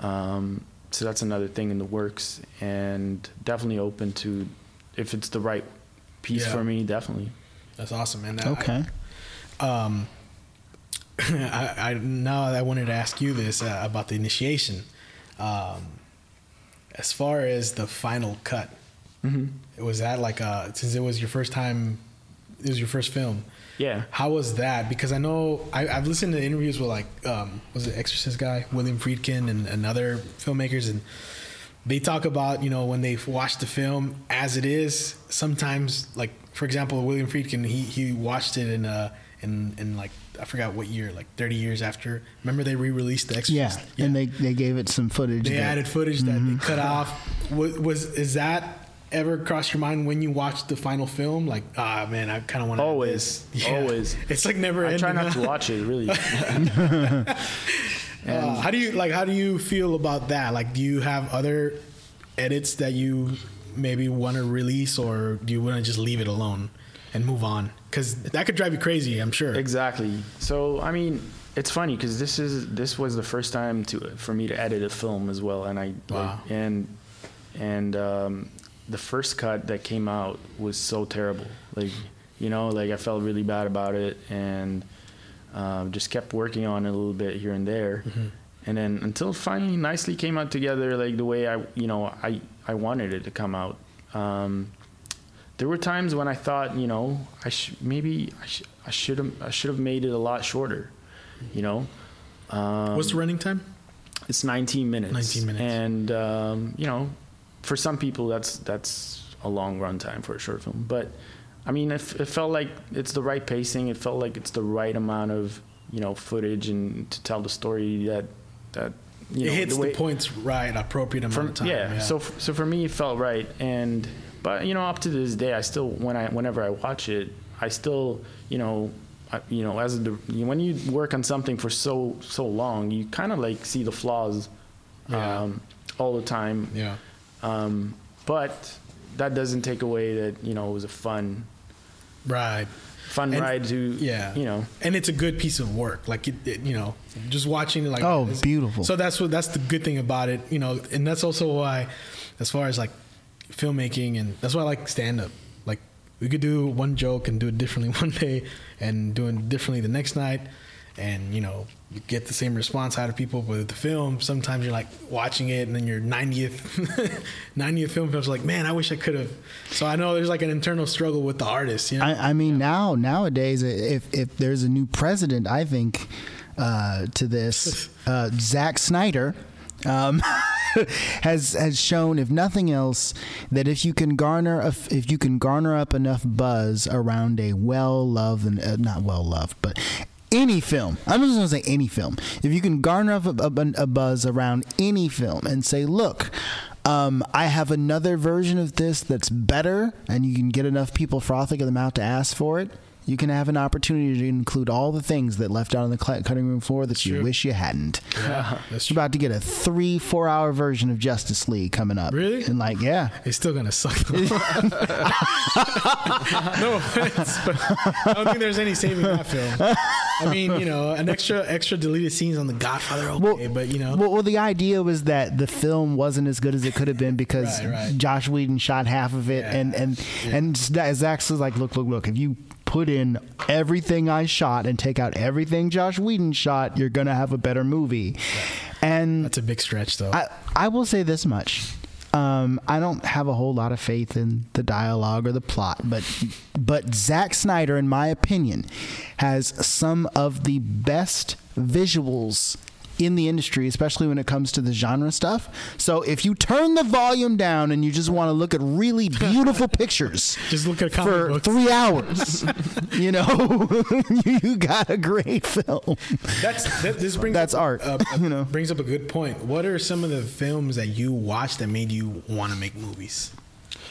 Um, so that's another thing in the works, and definitely open to if it's the right piece Yeah. for me. Definitely. That's awesome, man. I- Okay. um, *laughs* I, I now I wanted to ask you this uh, about the initiation. Um, as far as the final cut, Mm-hmm. was that like uh since it was your first time, it was your first film. Yeah. How was that? Because I know I, I've listened to interviews with like um, was it Exorcist guy William Friedkin and, and other filmmakers, and they talk about you know when they watch the film as it is. Sometimes, like for example, William Friedkin, he he watched it in uh in in like I forgot what year, like 30 years after. Remember they re-released the Exorcist? Yeah, Exorcist. and they they gave it some footage. they that- added footage that they cut off. Was, was is that ever cross your mind when you watch the final film? Like, ah man, I kind of want to Always, *laughs* always. It's like never. I try not to watch it really. *laughs* *laughs* Uh, how do you like? How do you feel about that? Like, do you have other edits that you maybe want to release, or do you want to just leave it alone and move on? Because that could drive you crazy. I'm sure. Exactly. So I mean, it's funny because this is this was the first time to for me to edit a film as well, and I Wow. like, and and um, the first cut that came out was so terrible. Like you know, like I felt really bad about it, and um, just kept working on it a little bit here and there, and then until it finally nicely came out together, like the way I you know I I wanted it to come out. Um, there were times when I thought, you know, I sh- maybe I, I should have I should have made it a lot shorter, you know. Um, What's the running time? it's 19 minutes. 19 minutes. And um, you know, for some people that's that's a long run time for a short film. But I mean, it, it felt like it's the right pacing. It felt like it's the right amount of you know footage and to tell the story that that you know it hits the, way- points right, appropriate amount from of time. yeah, so f- so for me it felt right and but you know up to this day I still when I whenever I watch it I still you know I, you know as a, when you work on something for so so long you kind of like see the flaws Yeah. um, all the time yeah. Um, but that doesn't take away that you know it was a fun ride fun And- ride to Yeah. you know and it's a good piece of work. Like it, it- you know, just watching it like Oh, it's- beautiful. So that's what that's the good thing about it, you know, and that's also why, as far as like filmmaking, and that's why I like stand up. Like we could do one joke and do it differently *laughs* one day, and doing it differently the next night, and you know you get the same response out of people. But with the film, sometimes you're like watching it, and then your 90th 90th *laughs* film film's like, man, I wish I could have. So I know there's like an internal struggle with the artist. You know, I, I mean, now nowadays, if if there's a new president, I think uh, to this, *laughs* uh, Zack Snyder. Um, *laughs* has has shown, if nothing else, that if you can garner a, if you can garner up enough buzz around a well loved and uh, not well loved, but any film. I'm just gonna say any film. If you can garner up a, a, a buzz around any film and say, look. Um, I have another version of this that's better, and you can get enough people frothing at the mouth to ask for it. You can have an opportunity to include all the things that left out on the cutting room floor that you true. wish you hadn't. yeah, that's You're about to get a three, four hour version of Justice League coming up. Really? And like, yeah. It's still gonna suck. *laughs* *laughs* no offense, but I don't think there's any saving that film. I mean, you know, an extra extra deleted scenes on The Godfather, okay, but you know, Well, well, the idea was that the film wasn't as good as it could have been because *laughs* Right, right. Joss Whedon shot half of it, Yeah. and and and Zack was like, "Look, look, look! If you put in everything I shot and take out everything Joss Whedon shot, you're gonna have a better movie." And that's a big stretch, though. I, I will say this much. Um, I don't have a whole lot of faith in the dialogue or the plot, but but Zack Snyder, in my opinion, has some of the best visuals in the industry, especially when it comes to the genre stuff. So if you turn the volume down and you just want to look at really *laughs* beautiful pictures Just look at comic for books. three hours, *laughs* you know, *laughs* you got a great film. That's that, this brings That's up, art, uh, you know. brings up a good point. What are some of the films that you watched that made you want to make movies?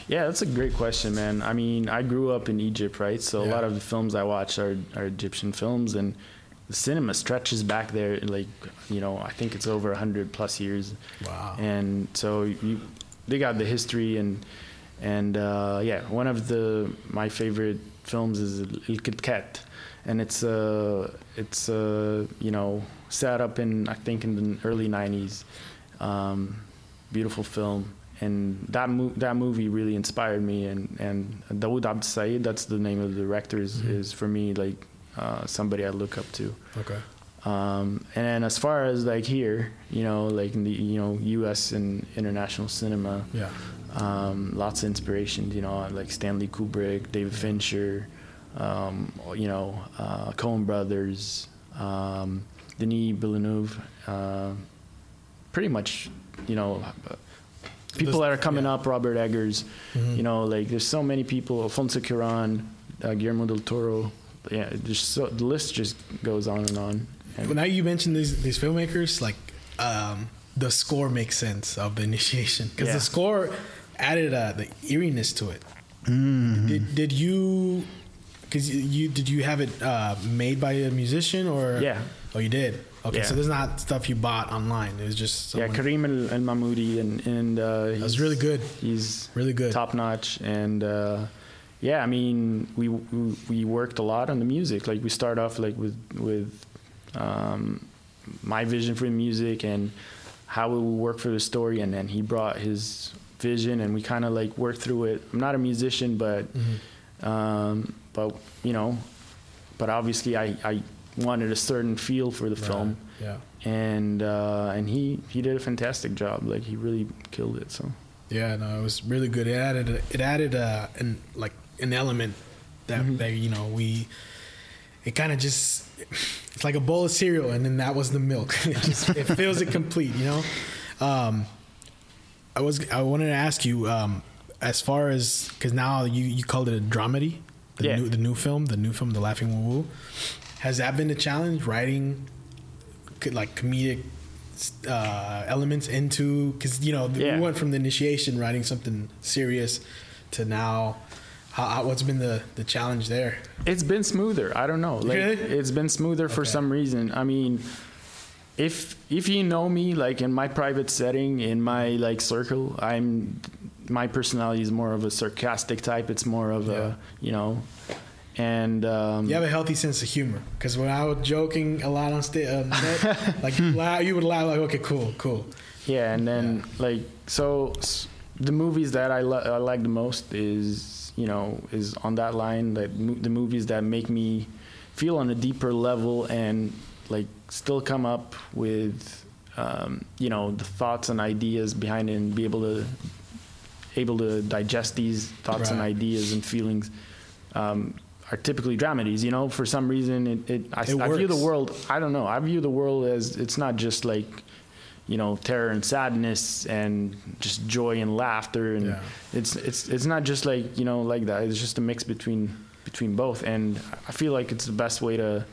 Yeah, that's a great question, man. I mean, I grew up in Egypt, right? So a lot of the films I watch are, are Egyptian films, and the cinema stretches back there, like you know, I think it's over hundred plus years. Wow. And so you, they got the history, and and uh, yeah, one of the my favorite films is El Kit Kat, and it's uh it's uh you know set up in I think in the early '90s. Um, beautiful film and that mo- that movie really inspired me and and Dawood Abd that's the name of the director is, is for me like uh, somebody I look up to Okay. um, and as far as like here you know like in the you know US and international cinema Yeah. um, lots of inspirations you know like Stanley Kubrick David Fincher um, you know uh, Coen Brothers um, Denis Villeneuve uh, pretty much you know people that are coming yeah. up, Robert Eggers, you know, like there's so many people, Alfonso Cuarón, uh, Guillermo del Toro. Yeah, just so the list just goes on and on. And Well, now you mentioned these these filmmakers, like um, the score makes sense of the initiation because Yeah. the score added uh, the eeriness to it. Mm-hmm. Did did you? Because you, you did you have it uh, made by a musician or? Yeah. Oh, you did. Okay, Yeah. so there's not stuff you bought online. It was just yeah, someone, Kareem El, El Mahmoudi, and and uh, That was he's- really good. He's Really good. top notch, and uh, yeah, I mean, we, we we worked a lot on the music. Like we start off like with with um, my vision for the music and how it would work for the story, and then he brought his vision, and we kind of like worked through it. I'm not a musician, but um, but you know, but obviously I I wanted a certain feel for the film Yeah. and uh, and he he did a fantastic job. Like he really killed it. So Yeah, no, it was really good. It added it added uh, an like an element that Mm-hmm. that you know we it kind of just it's like a bowl of cereal and then that was the milk. *laughs* it just it feels it complete, you know. Um, I was I wanted to ask you um, as far as because now you you called it a dramedy, the Yeah. new the new film, the new film, The Laughing Woo Woo. Has that been a challenge writing like comedic uh, elements into because you know Yeah. we went from the initiation writing something serious to now how, what's been the the challenge there it's been smoother. I don't know. Like Really? it's been smoother for some reason. I mean. If if you know me like in my private setting in my like circle I'm my personality is more of a sarcastic type it's more of Yeah. a you know and um, you have a healthy sense of humor because when I was joking a lot on stage net, *laughs* like you, would laugh like okay cool cool Yeah, and then like so the movies that I, li- I like the most is you know is on that line that mo- the movies that make me feel on a deeper level and like still come up with um, you know the thoughts and ideas behind it and be able to able to digest these thoughts and ideas and feelings um, are typically dramedies. You know, for some reason, it, it, I, It I view the world. I don't know. I view the world as it's not just like you know terror and sadness and just joy and laughter and Yeah. it's it's it's not just like you know like that. It's just a mix between between both, and I feel like it's the best way to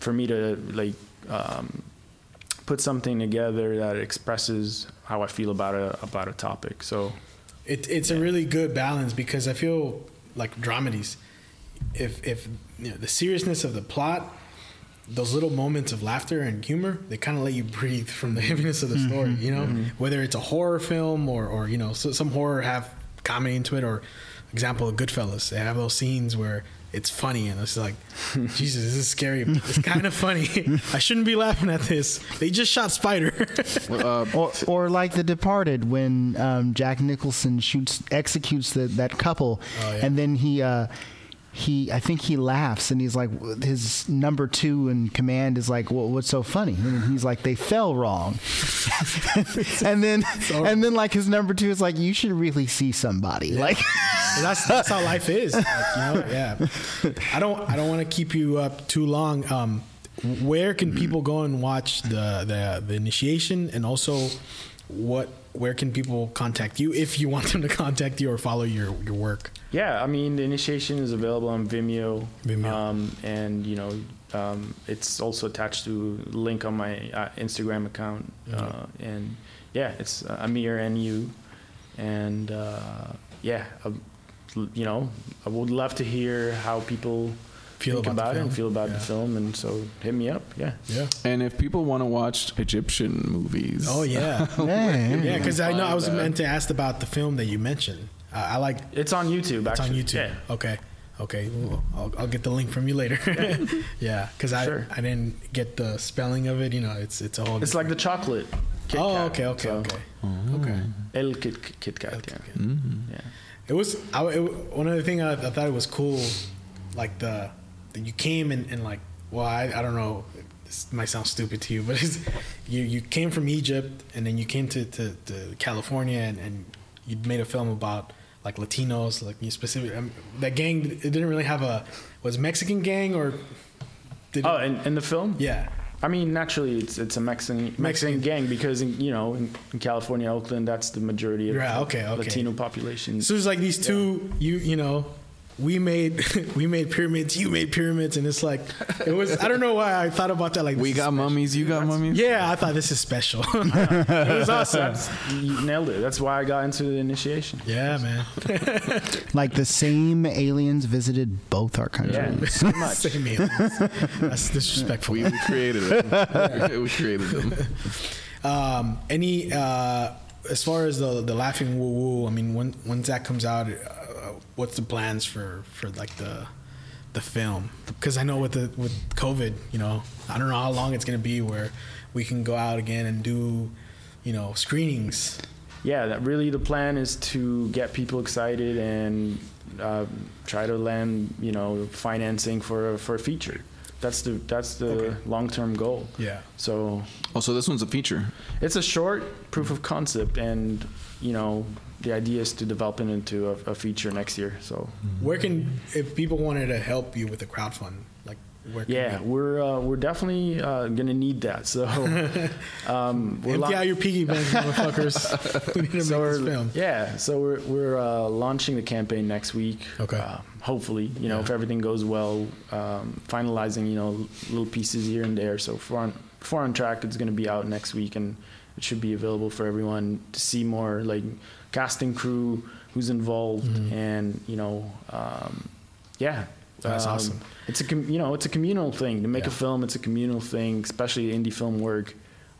for me to like um, put something together that expresses how I feel about a about a topic. So it, it's a really good balance because I feel like dramedies, if if you know, the seriousness of the plot, those little moments of laughter and humor, they kind of let you breathe from the *laughs* heaviness of the story. You know, whether it's a horror film or or you know so, some horror have comedy into it, or example of Goodfellas, they have those scenes where. It's funny and it's like, *laughs* Jesus, this is scary. It's kind of *laughs* funny. I shouldn't be laughing at this. They just shot Spider. Uh, Or, or like The Departed, when um, Jack Nicholson shoots, executes the, that couple, Oh, yeah. and then he, uh, he, I think he laughs, and he's like, his number two in command is like, well, "What's so funny?" And he's like, "They fell wrong," *laughs* and then, and then like his number two is like, "You should really see somebody." Like, that's that's how life is. Like, you know, yeah. I don't I don't want to keep you up too long. Um, where can people go and watch the the, the initiation, and also what where can people contact you if you want them to contact you or follow your your work? Yeah, I mean, the initiation is available on Vimeo. Vimeo. Um, and, you know, um, it's also attached to link on my uh, Instagram account. Uh, and yeah, it's uh, Amir NU. And uh, yeah, uh, you know, I would love to hear how people Feel think about about, it and feel about Yeah. the film. And so hit me up. Yeah. Yeah. and if people want to watch Egyptian movies, Oh yeah. *laughs* yeah, yeah, because I know I was that. meant to ask about the film that you mentioned. Uh, I like It's on YouTube, it's on. YouTube. Yeah. Okay. Okay. Well, I'll, I'll get the link from you later. yeah, *laughs* because I Sure. I didn't get the spelling of it. You know, it's it's a whole. It's like the chocolate. Kit oh, Kat. okay, okay, So, okay, okay. El Kit, Kit Kat. Yeah. Mm-hmm. yeah. It was I, it, one of the thing I, I thought it was cool, like the that you came and, and like well I, I don't know this might sound stupid to you but it's, you you came from Egypt and then you came to, to, to California and, and you made a film about like Latinos like you specific um, that gang it didn't really have a was Mexican gang or did Oh, it, in, in the film? yeah I mean, naturally, it's it's a Mexican Mexican, gang because in, you know in, in California, Oakland, that's the majority of Right, the okay, okay. Latino population. So it's like these two, you you know, we made *laughs* we made pyramids, you made pyramids, and it's like it was. I don't know why I thought about that. Like We got mummies. You got mummies. Yeah, I thought this is special. *laughs* it was awesome. You nailed it. That's why I got into the initiation. Yeah, man. *laughs* Like the same aliens visited both our Yeah, countries. pretty much. Same aliens. That's disrespectful. We, we created them. we created them. Um, any uh, as far as the the laughing woo woo, I mean, when once that comes out, uh, what's the plans for for like the the film? Because I know with the with COVID, you know, I don't know how long it's gonna be where we can go out again and do, you know, screenings. yeah, that really the plan is to get people excited and uh, try to land, you know, financing for a, for a feature. That's the that's the Okay. long term goal. Yeah. So Oh, so this one's a feature. it's a short proof of concept, and you know, the idea is to develop it into a, a feature next year. So Where can if people wanted to help you with the crowdfund, like where? Yeah, we- we're uh, we're definitely uh, gonna need that. So *laughs* um, we're empty lo- out your piggy banks, *laughs* motherfuckers. we need to so make this we're, film. Yeah, so we're we're uh, launching the campaign next week. Okay. Uh, hopefully, you know, Yeah. if everything goes well, um, finalizing, you know, little pieces here and there. So for on for on track, it's going to be out next week, and it should be available for everyone to see more, like casting crew, who's involved, Mhm. and you know, um, yeah. That's Um, awesome. It's a com- you know it's a communal thing to make a film. It's a communal thing, especially indie film work.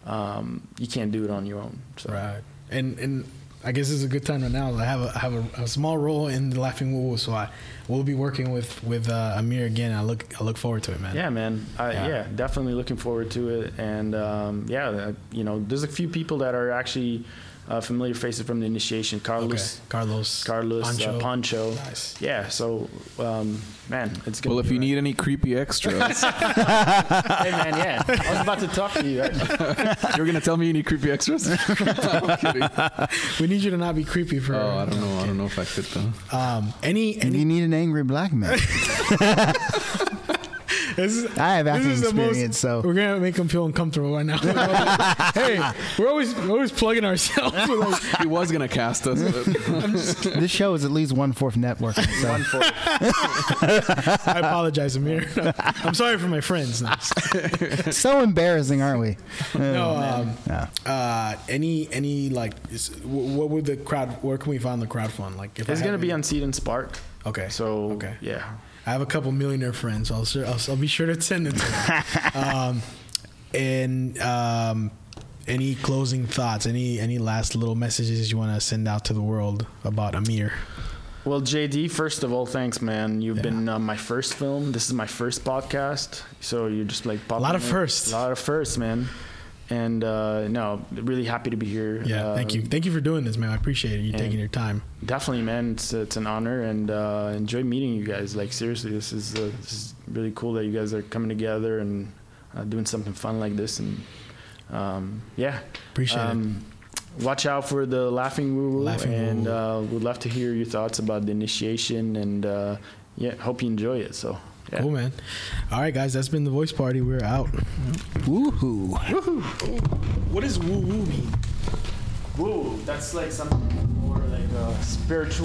Um, you can't do it on your own. So. Right. And and I guess it's a good time right now. I have a I have a, a small role in the Laughing Woo Woo, so I will be working with with uh, Amir again. I look I look forward to it, man. Yeah, man. I, Yeah. yeah. definitely looking forward to it. And um, yeah, uh, you know, there's a few people that are actually uh, familiar faces from the initiation. Okay. Carlos, Carlos. Carlos, Pancho. Poncho. Uh, Poncho. Nice. Yeah. So, um, man, it's gonna. Well, if you right. need any creepy extras, *laughs* hey, man, yeah, I was about to talk to you. *laughs* you're gonna tell me you need creepy extras. *laughs* I'm kidding. We need you to not be creepy for. Oh, I don't know. I don't know if I fit though. Um. Any if you need an angry black man, This is, I have acting this is the most- experience, so We're gonna make them feel uncomfortable right now. *laughs* *laughs* hey, we're always we're always plugging ourselves. *laughs* Like, He was gonna cast us. This show is at least one fourth network. So One for I apologize, Amir. I'm sorry for my friends. So embarrassing, aren't we? no um, Yeah. uh, any any like, is, wh- what would the crowd? Where can we find the crowd fund? Like, if It's have gonna be any- on Seed and Spark. Okay. So Okay. yeah. I have a couple millionaire friends. I'll I'll, I'll be sure to send it to them. *laughs* um, and um, any closing thoughts? Any any last little messages you want to send out to the world about Amir? Well, JD, first of all, thanks, man. You've Yeah. been uh, my first film. This is my first podcast, so you're just like A lot of in. firsts. A lot of firsts, man. And uh, no, really happy to be here. Yeah, Uh, thank you, thank you for doing this, man. I appreciate it. You taking your time. Definitely, man. It's it's an honor and uh, enjoy meeting you guys. Like seriously, this is uh, this is really cool that you guys are coming together and uh, doing something fun like this. And um, yeah, Appreciate it. um, Watch out for the laughing woo and Woo. uh, we'd love to hear your thoughts about the initiation. And uh, yeah, hope you enjoy it. So yeah. Cool, man. All right, guys, that's been the voice party. We're out. Woohoo! What does woo woo mean? Woo, that's like something more like a spiritual.